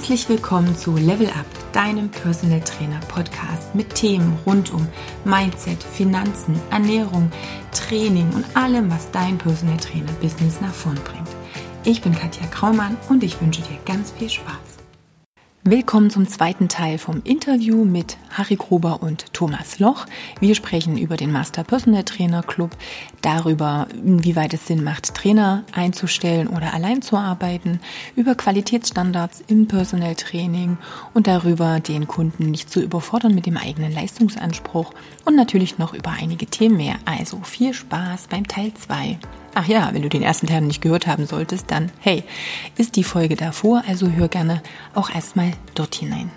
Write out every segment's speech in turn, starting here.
Herzlich willkommen zu Level Up, deinem Personal Trainer Podcast mit Themen rund um Mindset, Finanzen, Ernährung, Training und allem, was dein Personal Trainer Business nach vorn bringt. Ich bin Katja Kraumann und ich wünsche dir ganz viel Spaß. Willkommen zum zweiten Teil vom Interview mit Harry Gruber und Thomas Loch. Wir sprechen über den Master Personal Trainer Club, darüber, inwieweit es Sinn macht, Trainer einzustellen oder allein zu arbeiten, über Qualitätsstandards im Personal Training und darüber, den Kunden nicht zu überfordern mit dem eigenen Leistungsanspruch und natürlich noch über einige Themen mehr. Also viel Spaß beim Teil 2. Ach ja, wenn du den ersten Teil nicht gehört haben solltest, dann hey, ist die Folge davor, also hör gerne auch erstmal dort hinein.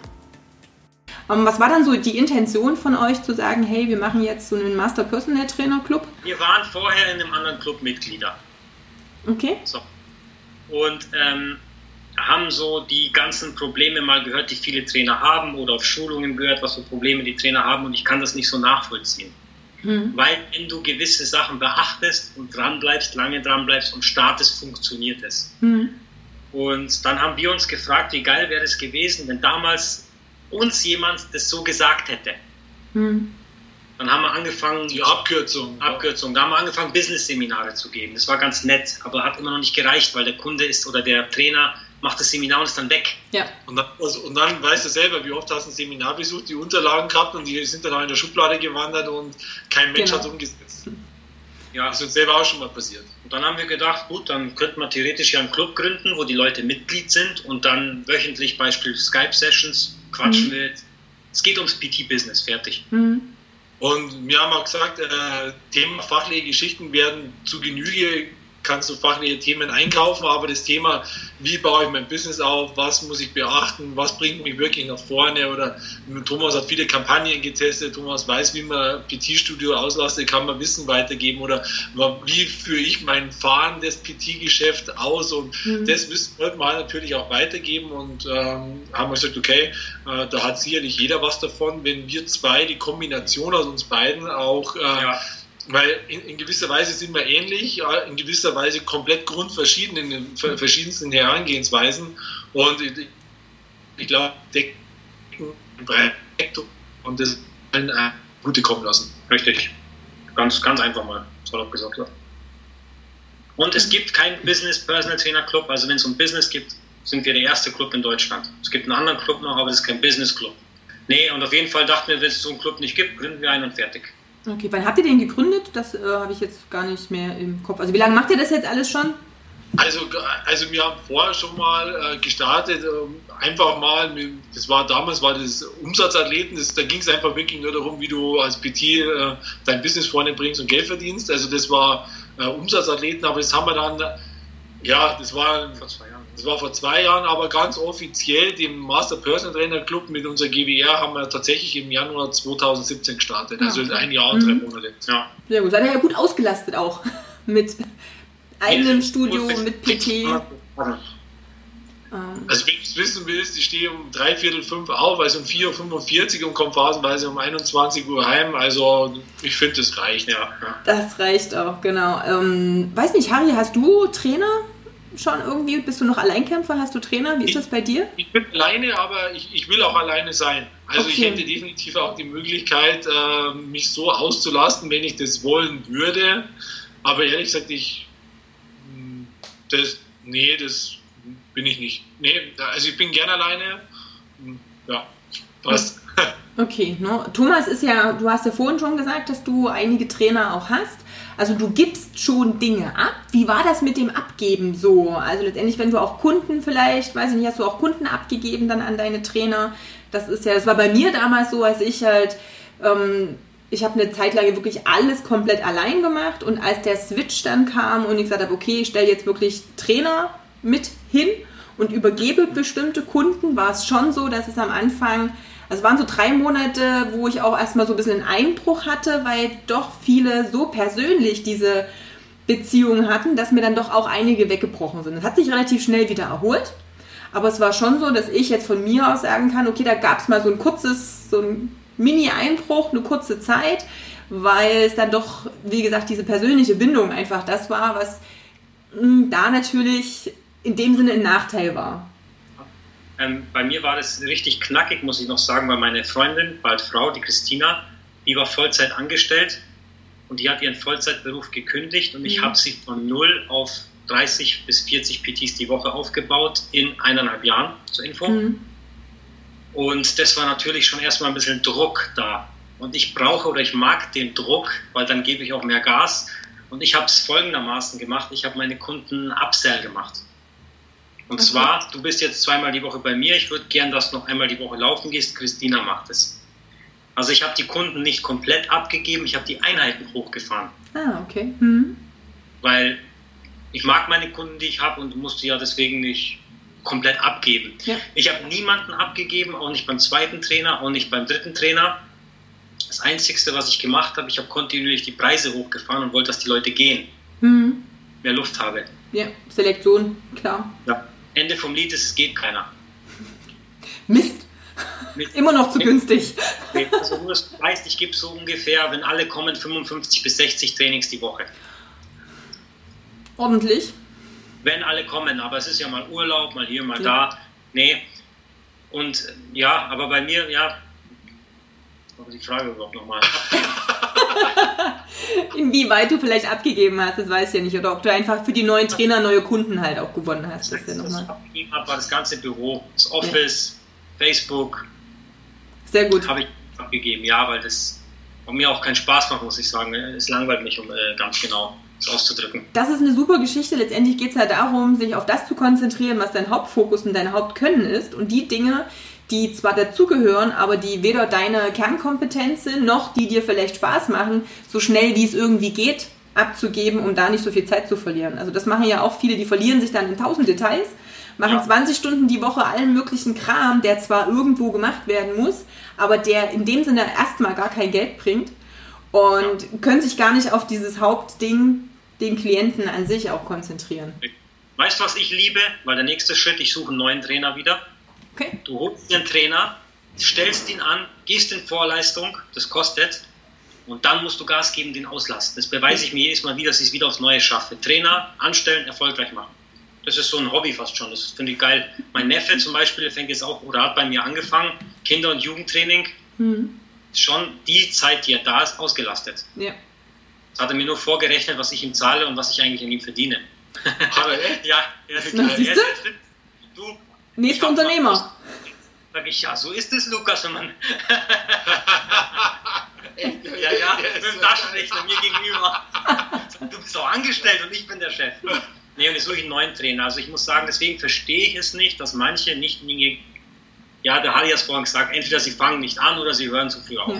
Um, ähm, was war dann so die Intention von euch zu sagen, hey, wir machen jetzt so einen Master Personal Trainer Club? Wir waren vorher in einem anderen Club Mitglieder. Okay. So. Und ähm, haben so die ganzen Probleme mal gehört, die viele Trainer haben oder auf Schulungen gehört, was für Probleme die Trainer haben und ich kann das nicht so nachvollziehen. Mhm. Weil wenn du gewisse Sachen beachtest und dranbleibst, lange dranbleibst und startest, funktioniert es. Mhm. Und dann haben wir uns gefragt, wie geil wäre es gewesen, wenn damals uns jemand das so gesagt hätte. Mhm. Dann haben wir angefangen, die Abkürzung, Abkürzung, da haben wir angefangen, Business-Seminare zu geben. Das war ganz nett, aber hat immer noch nicht gereicht, weil der Kunde ist oder der Trainer macht das Seminar und ist dann weg. Ja. Und dann, also, und dann weißt du selber, wie oft hast du ein Seminar besucht, die Unterlagen gehabt und die sind dann auch in der Schublade gewandert und kein Mensch genau. hat umgesetzt. Ja. Das ist uns selber auch schon mal passiert. Und dann haben wir gedacht, gut, dann könnte man theoretisch ja einen Club gründen, wo die Leute Mitglied sind und dann wöchentlich beispielsweise Skype-Sessions quatschen mhm. wird. Es geht ums PT-Business, fertig. Mhm. Und wir haben auch gesagt, äh, Thema fachliche Geschichten werden zu Genüge kannst du fachliche Themen einkaufen, aber das Thema, wie baue ich mein Business auf, was muss ich beachten, was bringt mich wirklich nach vorne oder Thomas hat viele Kampagnen getestet, Thomas weiß, wie man PT-Studio auslastet, kann man Wissen weitergeben oder wie führe ich mein fahrendes PT-Geschäft aus und mhm. das Wissen wollten wir natürlich auch weitergeben und ähm, haben wir gesagt, okay, äh, da hat sicherlich jeder was davon, wenn wir zwei, die Kombination aus uns beiden auch äh, ja weil in, in, gewisser Weise sind wir ähnlich, in gewisser Weise komplett grundverschieden in den verschiedensten Herangehensweisen. Und ich, ich glaube, decken und das allen gute kommen lassen. Richtig. Ganz, ganz einfach mal, salopp gesagt. Ja. Und es gibt keinen Business Personal Trainer Club. Also wenn es um Business gibt, sind wir der erste Club in Deutschland. Es gibt einen anderen Club noch, aber das ist kein Business Club. Nee, und auf jeden Fall dachten wir, wenn es so einen Club nicht gibt, gründen wir einen und fertig. Okay, wann habt ihr den gegründet? Das äh, habe ich jetzt gar nicht mehr im Kopf. Also wie lange macht ihr das jetzt alles schon? Also, also wir haben vorher schon mal äh, gestartet, äh, einfach mal, das war damals war das Umsatzathleten, das, da ging es einfach wirklich nur darum, wie du als PT äh, dein Business vorne bringst und Geld verdienst. Also das war äh, Umsatzathleten, aber das haben wir dann, ja, das war vor zwei. Das war vor zwei Jahren, aber ganz offiziell den Master Personal Trainer Club mit unserer GWR haben wir tatsächlich im Januar 2017 gestartet. Also ja. ein Jahr und drei mhm. Monate. Ja. Sehr gut. Seid ihr ja gut ausgelastet auch mit eigenem Studio, mit PT. Ähm. Also wenn du es wissen willst, ich stehe um drei Viertel fünf auf, also um 4.45 Uhr und komme phasenweise um 21 Uhr heim. Also ich finde, das reicht, ja. Das reicht auch, genau. Ähm, weiß nicht, Harry, hast du Trainer? Schon irgendwie? Bist du noch Alleinkämpfer? Hast du Trainer? Wie ist ich, das bei dir? Ich bin alleine, aber ich, ich will auch alleine sein. Also okay. ich hätte definitiv auch die Möglichkeit, äh, mich so auszulasten, wenn ich das wollen würde. Aber ehrlich gesagt, ich hm, das, nee, das bin ich nicht. Nee, also ich bin gern alleine. Hm, ja, passt. Okay, no. Thomas ist ja, du hast ja vorhin schon gesagt, dass du einige Trainer auch hast. Also du gibst schon Dinge ab. Wie war das mit dem Abgeben so? Also letztendlich, wenn du auch Kunden vielleicht, weiß ich nicht, hast du auch Kunden abgegeben dann an deine Trainer? Das ist ja, das war bei mir damals so, als ich halt, ähm, ich habe eine Zeit lang wirklich alles komplett allein gemacht und als der Switch dann kam und ich gesagt habe, okay, ich stelle jetzt wirklich Trainer mit hin und übergebe bestimmte Kunden, war es schon so, dass es am Anfang es waren so drei Monate, wo ich auch erstmal so ein bisschen einen Einbruch hatte, weil doch viele so persönlich diese Beziehungen hatten, dass mir dann doch auch einige weggebrochen sind. Das hat sich relativ schnell wieder erholt. Aber es war schon so, dass ich jetzt von mir aus sagen kann, okay, da gab es mal so ein kurzes, so ein Mini-Einbruch, eine kurze Zeit, weil es dann doch, wie gesagt, diese persönliche Bindung einfach das war, was hm, da natürlich in dem Sinne ein Nachteil war. Ähm, bei mir war das richtig knackig, muss ich noch sagen, weil meine Freundin, bald Frau, die Christina, die war Vollzeit angestellt und die hat ihren Vollzeitberuf gekündigt und mhm. ich habe sie von null auf 30 bis 40 PTs die Woche aufgebaut in eineinhalb Jahren zur Info. Mhm. Und das war natürlich schon erstmal ein bisschen Druck da. Und ich brauche oder ich mag den Druck, weil dann gebe ich auch mehr Gas. Und ich habe es folgendermaßen gemacht. Ich habe meine Kunden Upsell gemacht. Und okay. zwar, du bist jetzt zweimal die Woche bei mir. Ich würde gern, dass du noch einmal die Woche laufen gehst. Christina macht es. Also ich habe die Kunden nicht komplett abgegeben. Ich habe die Einheiten hochgefahren. Ah, okay. Mhm. Weil ich mag meine Kunden, die ich habe und musste ja deswegen nicht komplett abgeben. Ja. Ich habe niemanden abgegeben, auch nicht beim zweiten Trainer, auch nicht beim dritten Trainer. Das Einzige, was ich gemacht habe, ich habe kontinuierlich die Preise hochgefahren und wollte, dass die Leute gehen. Mhm. Mehr Luft habe. Ja, Selektion, klar. Ja. Ende vom Lied ist, es geht keiner. Mist. Mist. Immer noch zu günstig. Also du weißt, ich gebe so ungefähr, wenn alle kommen, 55 bis 60 Trainings die Woche. Ordentlich. Wenn alle kommen, aber es ist ja mal Urlaub, mal hier, mal ja. da. Nee. Und ja, aber bei mir, ja, aber die Frage überhaupt nochmal. Inwieweit du vielleicht abgegeben hast, das weiß ich ja nicht. Oder ob du einfach für die neuen Trainer neue Kunden halt auch gewonnen hast. Das, das, ja was ich abgegeben habe, war das ganze Büro, das Office, ja. Facebook. Sehr gut. Habe ich abgegeben, ja, weil das mir auch keinen Spaß macht, muss ich sagen. Es langweilt mich, um äh, ganz genau auszudrücken. Das ist eine super Geschichte. Letztendlich geht es halt darum, sich auf das zu konzentrieren, was dein Hauptfokus und dein Hauptkönnen ist. Und die Dinge, die zwar dazugehören, aber die weder deine Kernkompetenz sind, noch die dir vielleicht Spaß machen, so schnell wie es irgendwie geht, abzugeben, um da nicht so viel Zeit zu verlieren. Also das machen ja auch viele, die verlieren sich dann in tausend Details, machen ja. 20 Stunden die Woche allen möglichen Kram, der zwar irgendwo gemacht werden muss, aber der in dem Sinne erstmal gar kein Geld bringt und ja. können sich gar nicht auf dieses Hauptding, den Klienten an sich auch konzentrieren. Weißt du, was ich liebe? Weil der nächste Schritt, ich suche einen neuen Trainer wieder. Okay. Du holst dir einen Trainer, stellst ihn an, gehst in Vorleistung, das kostet, und dann musst du Gas geben, den auslasten. Das beweise ich mir jedes Mal wieder, dass ich es wieder aufs Neue schaffe. Trainer anstellen, erfolgreich machen. Das ist so ein Hobby fast schon. Das finde ich geil. Mein Neffe zum Beispiel, der fängt jetzt auch oder hat bei mir angefangen, Kinder- und Jugendtraining. Mhm. Schon die Zeit, die er da ist, ausgelastet. Ja. Das hat er mir nur vorgerechnet, was ich ihm zahle und was ich eigentlich an ihm verdiene. Aber ja, er ist, Na, er ist, du, Nächster Unternehmer. Sag ich, ja, so ist es, Lukas, wenn man. ja, ja, mit dem Taschenrechner mir gegenüber. Du bist auch angestellt und ich bin der Chef. Nee, und jetzt suche ich einen neuen Trainer. Also ich muss sagen, deswegen verstehe ich es nicht, dass manche nicht ja, der Harry hat es vorhin gesagt, entweder sie fangen nicht an oder sie hören zu früh auf.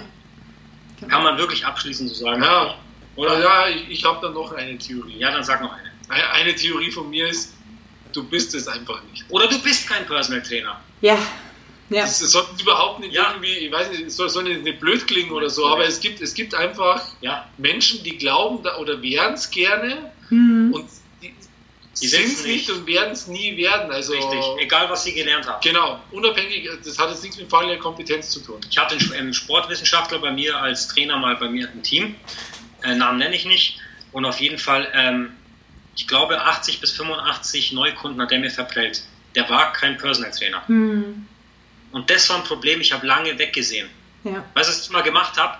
Ja. Kann man wirklich abschließend so sagen. Ja, oder? Ja, ich, ich habe da noch eine Theorie. Ja, dann sag noch eine. Eine Theorie von mir ist, du bist es einfach nicht. Oder du bist kein Personal Trainer. Ja. Ja. Das sollte überhaupt nicht ja. irgendwie, ich weiß nicht, es soll, soll nicht blöd klingen oder so, aber es gibt, es gibt einfach ja. Menschen, die glauben da, oder wären es gerne mhm. und die, die sind es nicht und werden es nie werden. Also, Richtig, egal was sie gelernt haben. Genau, unabhängig, das hat jetzt nichts mit fachlicher Kompetenz zu tun. Ich hatte einen Sportwissenschaftler bei mir als Trainer mal bei mir im Team, äh, Namen nenne ich nicht, und auf jeden Fall ähm, ich glaube, 80 bis 85 Neukunden hat er mir verprellt. Der war kein Personal Trainer. Hm. Und das war ein Problem, ich habe lange weggesehen. Ja. Weißt du, was ich mal gemacht habe?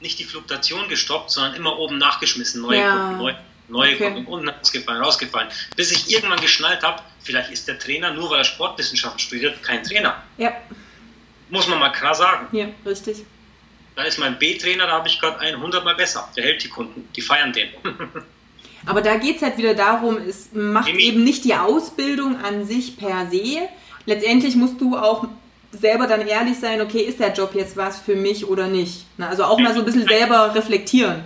Nicht die Fluktuation gestoppt, sondern immer oben nachgeschmissen. Neue ja. Kunden, neue, neue okay. Kunden, unten rausgefallen, rausgefallen. Bis ich irgendwann geschnallt habe, vielleicht ist der Trainer, nur weil er Sportwissenschaften studiert, kein Trainer. Ja. Muss man mal klar sagen. Ja, richtig. Da ist mein B-Trainer, da habe ich gerade einen 100 mal besser. Der hält die Kunden, die feiern den. Aber da geht es halt wieder darum, es macht eben nicht die Ausbildung an sich per se. Letztendlich musst du auch selber dann ehrlich sein, okay, ist der Job jetzt was für mich oder nicht? Also auch mal so ein bisschen selber reflektieren.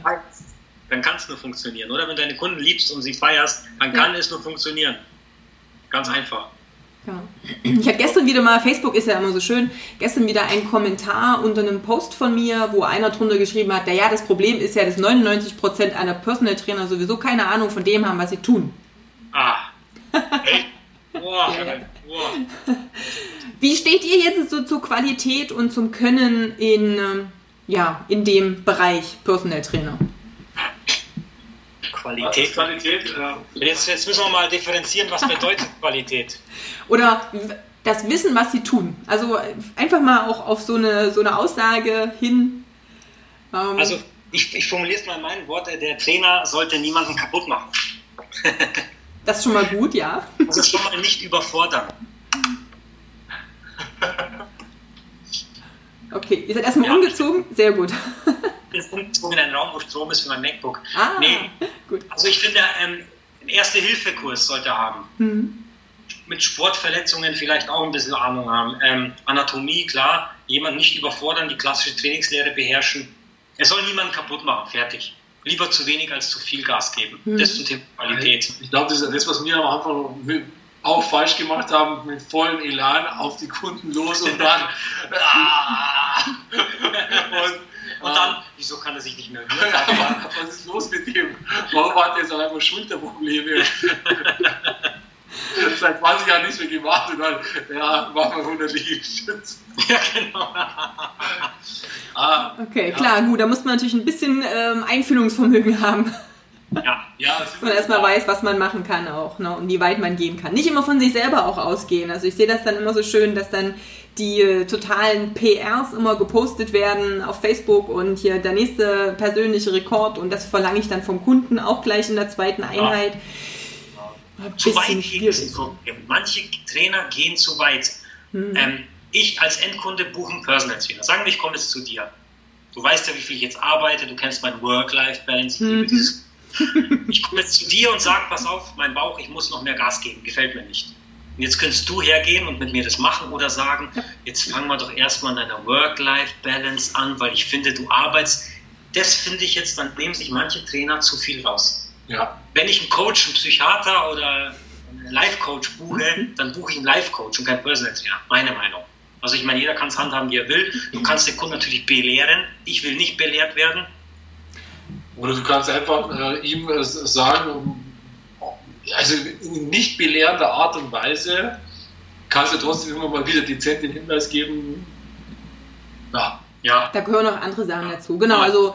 Dann kann es nur funktionieren, oder? Wenn du deine Kunden liebst und sie feierst, dann kann ja. es nur funktionieren. Ganz einfach. Ja. Ich hatte gestern wieder mal, Facebook ist ja immer so schön, gestern wieder einen Kommentar unter einem Post von mir, wo einer drunter geschrieben hat, ja, das Problem ist ja, dass 99% einer Personal Trainer sowieso keine Ahnung von dem haben, was sie tun. Ah. Echt? Boah, ja. Boah. Wie steht ihr jetzt so zur Qualität und zum Können in, ähm, ja, in dem Bereich Personal Trainer? Qualität. Qualität ja. jetzt, jetzt müssen wir mal differenzieren, was bedeutet Qualität. Oder das wissen, was sie tun. Also einfach mal auch auf so eine, so eine Aussage hin. Ähm, also ich, ich formuliere es mal in meinen Worten, der Trainer sollte niemanden kaputt machen. das ist schon mal gut, ja. Also schon mal nicht überfordern. Okay, ihr seid erstmal ja. umgezogen? Sehr gut. Bin umgezogen in einen Raum, wo Strom ist für mein MacBook. Ah, nee, gut. Also ich finde, ähm, einen Erste-Hilfe-Kurs sollte er haben. Mhm. Mit Sportverletzungen vielleicht auch ein bisschen Ahnung haben. Ähm, Anatomie, klar. Jemand nicht überfordern, die klassische Trainingslehre beherrschen. Er soll niemanden kaputt machen, fertig. Lieber zu wenig als zu viel Gas geben. Mhm. Das zum Thema Qualität. Ich glaube, das ist das, was wir am Anfang auch falsch gemacht haben, mit vollem Elan auf die Kunden los und dann. ah, und, und dann, wieso kann er sich nicht mehr hören? was ist los mit dem? Warum hat er so einfach Schulterprobleme? Seit 20 Jahren nichts mehr gemacht und dann, ja, machen wir 100 Liegestütze. Ja, genau. ah, okay, klar, gut, da muss man natürlich ein bisschen ähm, Einfühlungsvermögen haben. Ja, ja. Dass man erstmal weiß, was man machen kann auch ne, und wie weit man gehen kann. Nicht immer von sich selber auch ausgehen. Also ich sehe das dann immer so schön, dass dann die äh, totalen PRs immer gepostet werden auf Facebook und hier der nächste persönliche Rekord und das verlange ich dann vom Kunden auch gleich in der zweiten Einheit. Ja. Zu weit gehen Manche Trainer gehen zu weit. Hm. Ähm, ich als Endkunde buche einen Personal Trainer. Sagen wir, ich komme jetzt zu dir. Du weißt ja, wie viel ich jetzt arbeite, du kennst mein Work-Life-Balance, ich mhm. dieses ich komme jetzt zu dir und sage, pass auf, mein Bauch, ich muss noch mehr Gas geben, gefällt mir nicht. Und jetzt könntest du hergehen und mit mir das machen oder sagen, jetzt fangen wir doch erstmal an deiner Work-Life-Balance an, weil ich finde, du arbeitest. Das finde ich jetzt, dann nehmen sich manche Trainer zu viel raus. Ja. Wenn ich einen Coach, einen Psychiater oder einen Life-Coach buche, mhm. dann buche ich einen Life-Coach und keinen Personal Trainer. Meine Meinung. Also ich meine, jeder kann es handhaben, wie er will. Du kannst den Kunden natürlich belehren. Ich will nicht belehrt werden. Oder du kannst einfach äh, ihm äh, sagen, also in nicht belehrender Art und Weise kannst du trotzdem immer mal wieder dezent den Hinweis geben. Ja. ja. Da gehören noch andere Sachen dazu. Genau, also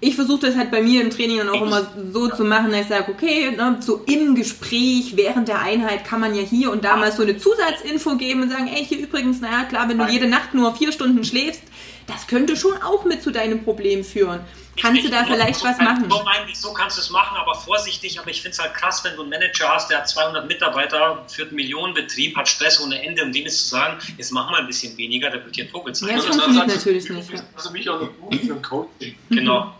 ich versuche das halt bei mir im Training dann auch immer so zu machen, dass ich sage, okay, ne, so im Gespräch während der Einheit kann man ja hier und da mal so eine Zusatzinfo geben und sagen, ey, hier übrigens, naja, klar, wenn du jede Nacht nur vier Stunden schläfst, das könnte schon auch mit zu deinem Problem führen. Kannst du da vielleicht was machen? So kannst du es machen, aber vorsichtig. Aber ich finde es halt krass, wenn du einen Manager hast, der hat 200 Mitarbeiter, führt einen Millionenbetrieb, hat Stress ohne Ende, um dem jetzt zu sagen, jetzt mach mal ein bisschen weniger, der wird hier Vogel sein. Ja, das funktioniert natürlich nicht. Also mich auch noch gut für Coaching. Genau.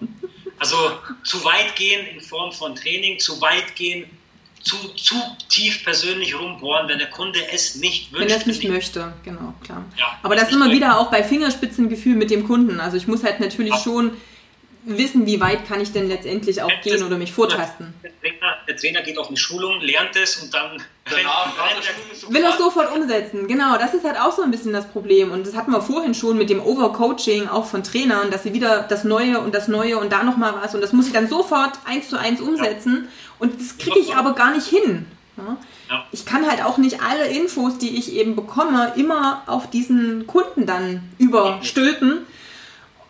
Also zu weit gehen in Form von Training, zu weit gehen zu, zu tief persönlich rumbohren, wenn der Kunde es nicht wünscht. Wenn er es nicht möchte, genau, klar. Ja, Aber das ist immer wieder auch bei Fingerspitzengefühl mit dem Kunden. Also ich muss halt natürlich ja. schon wissen, wie weit kann ich denn letztendlich auch gehen oder mich vortasten. Der Trainer, der Trainer, geht auf eine Schulung, lernt es und dann will er sofort umsetzen. Genau, das ist halt auch so ein bisschen das Problem. Und das hatten wir vorhin schon mit dem Overcoaching auch von Trainern, dass sie wieder das Neue und das Neue und da nochmal was und das muss ich dann sofort eins zu eins umsetzen. Ja. Und das kriege ich aber gar nicht hin. Ja. Ich kann halt auch nicht alle Infos, die ich eben bekomme, immer auf diesen Kunden dann überstülpen.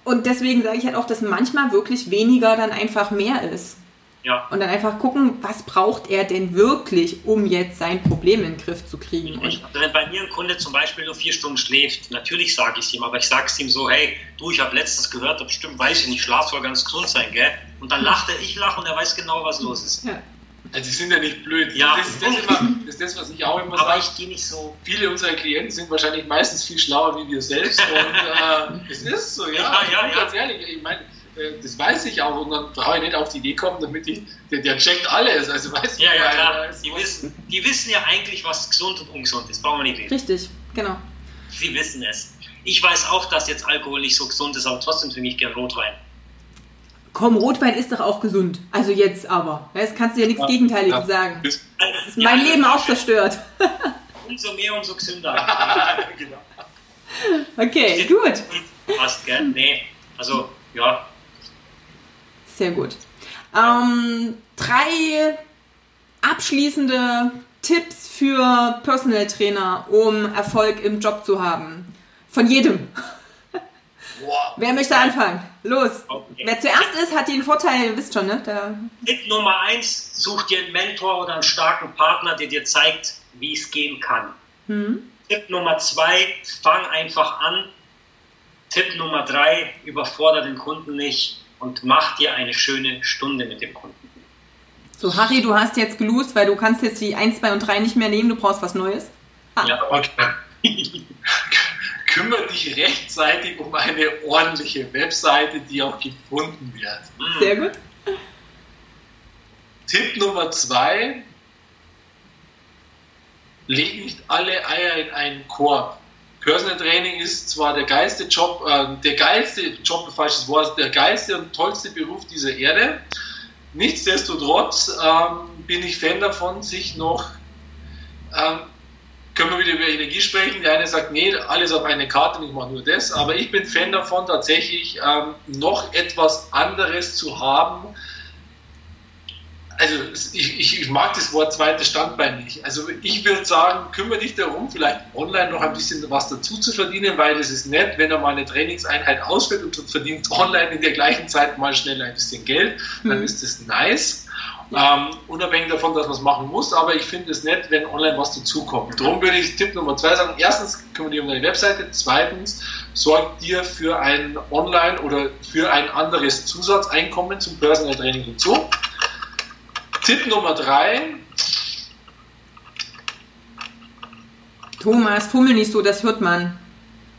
Und deswegen sage ich halt auch, dass manchmal wirklich weniger dann einfach mehr ist. Ja. Und dann einfach gucken, was braucht er denn wirklich, um jetzt sein Problem in den Griff zu kriegen. Also wenn bei mir ein Kunde zum Beispiel nur vier Stunden schläft, natürlich sage ich es ihm, aber ich sage es ihm so, hey, du, ich habe letztens gehört, bestimmt weiß ich nicht, Schlaf soll ganz gesund sein, gell? Und dann lacht er, ich lache und er weiß genau, was los ist. Ja. Also die sind ja nicht blöd. Ja. Das, ist das, immer, das ist das, was ich auch immer sage. ich gehe nicht so. Viele unserer Klienten sind wahrscheinlich meistens viel schlauer wie wir selbst. und äh, es ist so, ja. ja, ja, ja. Ganz ehrlich, ich meine, äh, das weiß ich auch und dann brauche ich nicht auf die Idee kommen, damit ich, der, der checkt alles. Also weiß ja, ja, klar. Die wissen, die wissen ja eigentlich, was gesund und ungesund ist. Brauchen wir nicht reden. Richtig, genau. Sie wissen es. Ich weiß auch, dass jetzt Alkohol nicht so gesund ist, aber trotzdem trinke ich gern Rotwein. Komm, Rotwein ist doch auch gesund. Also jetzt aber. Jetzt kannst du ja nichts ja, Gegenteiliges ja. sagen. Das ist mein ja, Leben auch zerstört. Umso mehr, umso gesünder. genau. Okay, gut. Passt, gell? Nee, also, ja. Sehr gut. Ähm, drei abschließende Tipps für Personal Trainer, um Erfolg im Job zu haben. Von jedem. Wow. Wer möchte anfangen? Los. Okay. Wer zuerst ist, hat den Vorteil, ihr wisst schon, ne? Der Tipp Nummer eins, such dir einen Mentor oder einen starken Partner, der dir zeigt, wie es gehen kann. Hm. Tipp Nummer zwei, fang einfach an. Tipp Nummer drei, überfordere den Kunden nicht und mach dir eine schöne Stunde mit dem Kunden. So, Harry, du hast jetzt gelost, weil du kannst jetzt die 1, 2 und 3 nicht mehr nehmen, du brauchst was Neues. Ah. Ja, okay. Kümmere dich rechtzeitig um eine ordentliche Webseite, die auch gefunden wird. Sehr gut. Tipp Nummer 2, leg nicht alle Eier in einen Korb. Personal Training ist zwar der geilste Job, äh, der geilste Job, falsches Wort, der geilste und tollste Beruf dieser Erde. Nichtsdestotrotz ähm, bin ich Fan davon, sich noch, ähm, können wir wieder über Energie sprechen, der eine sagt, nee, alles auf eine Karte, ich mache nur das, aber ich bin Fan davon, tatsächlich ähm, noch etwas anderes zu haben, also ich, ich, ich, mag das Wort zweites Standbein nicht. Also ich würde sagen, kümmere dich darum, vielleicht online noch ein bisschen was dazu zu verdienen, weil es ist nett, wenn er mal eine Trainingseinheit ausführt und verdient online in der gleichen Zeit mal schnell ein bisschen Geld, dann mhm. ist das nice. Ähm, unabhängig davon, dass man es machen muss, aber ich finde es nett, wenn online was dazukommt. Darum würde ich Tipp Nummer zwei sagen: Erstens, kümmere dich um deine Webseite. Zweitens, sorg dir für ein Online- oder für ein anderes Zusatzeinkommen zum Personal Training hinzu. Tipp Nummer drei. Thomas, fummel nicht so, das hört man.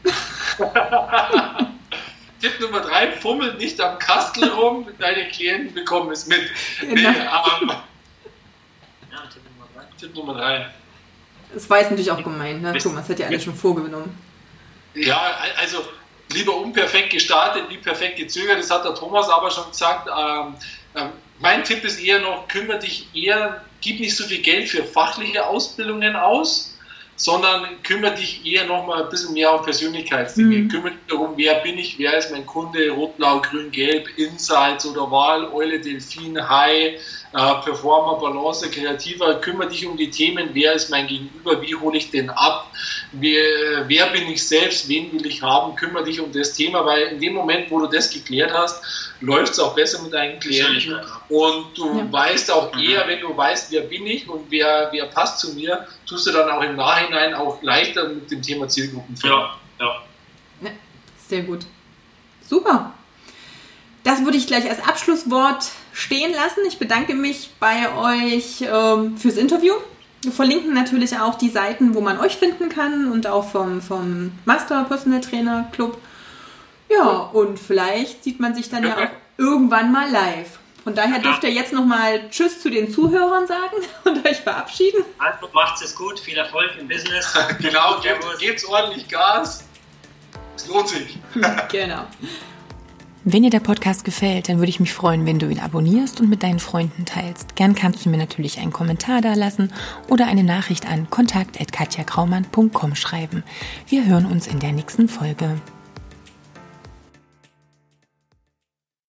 Tipp Nummer drei, fummel nicht am Kastel rum, deine Klienten bekommen es mit. Genau. Nee, ähm, ja, Tipp Nummer drei. Tipp Nummer drei. Das war jetzt natürlich auch gemeint, ne? Thomas hat ja alles schon vorgenommen. Ja, also lieber unperfekt gestartet, wie perfekt gezögert, das hat der Thomas aber schon gesagt. Ähm, ähm, mein Tipp ist eher noch, kümmere dich eher, gib nicht so viel Geld für fachliche Ausbildungen aus, sondern kümmere dich eher noch mal ein bisschen mehr um Persönlichkeitsdinge. Mhm. Kümmere dich darum, wer bin ich, wer ist mein Kunde, Rot, Blau, Grün, Gelb, Insights oder Wahl, Eule, Delfin, Hai, Performer, Balance, Kreativer, kümmere dich um die Themen, wer ist mein Gegenüber, wie hole ich den ab, wer, wer bin ich selbst, wen will ich haben, kümmere dich um das Thema, weil in dem Moment, wo du das geklärt hast, läuft es auch besser mit deinen Klienten und du ja. weißt auch mhm. eher, wenn du weißt, wer bin ich und wer, wer passt zu mir, tust du dann auch im Nachhinein auch leichter mit dem Thema Zielgruppen. Ja. ja, sehr gut. Super. Das würde ich gleich als Abschlusswort stehen lassen. Ich bedanke mich bei euch ähm, fürs Interview. Wir verlinken natürlich auch die Seiten, wo man euch finden kann und auch vom, vom Master Personal Trainer Club. Ja, und vielleicht sieht man sich dann ja auch irgendwann mal live. Von daher dürft ihr jetzt nochmal Tschüss zu den Zuhörern sagen und euch verabschieden. Also macht's es gut, viel Erfolg im Business. genau, gebt, gebt ordentlich Gas. Es lohnt sich. genau. Wenn dir der Podcast gefällt, dann würde ich mich freuen, wenn du ihn abonnierst und mit deinen Freunden teilst. Gern kannst du mir natürlich einen Kommentar da lassen oder eine Nachricht an kontakt.katjakraumann.com schreiben. Wir hören uns in der nächsten Folge.